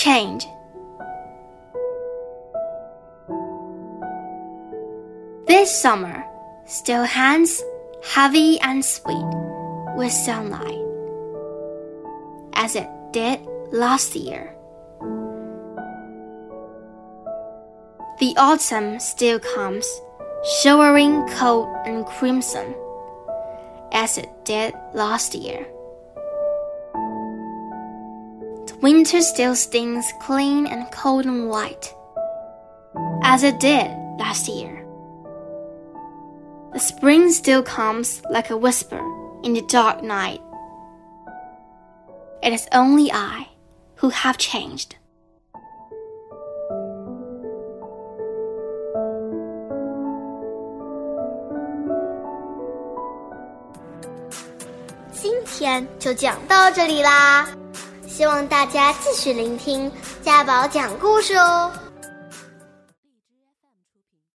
change. This summer still hands, heavy and sweet with sunlight, as it did last year. The autumn still comes, showering cold and crimson, as it did last year. The winter still stings clean and cold and white, as it did last year. The spring still comes like a whisper in the dark night. It is only I who have changed. 今天就讲到这里啦， 希望大家继续聆听家宝讲故事哦。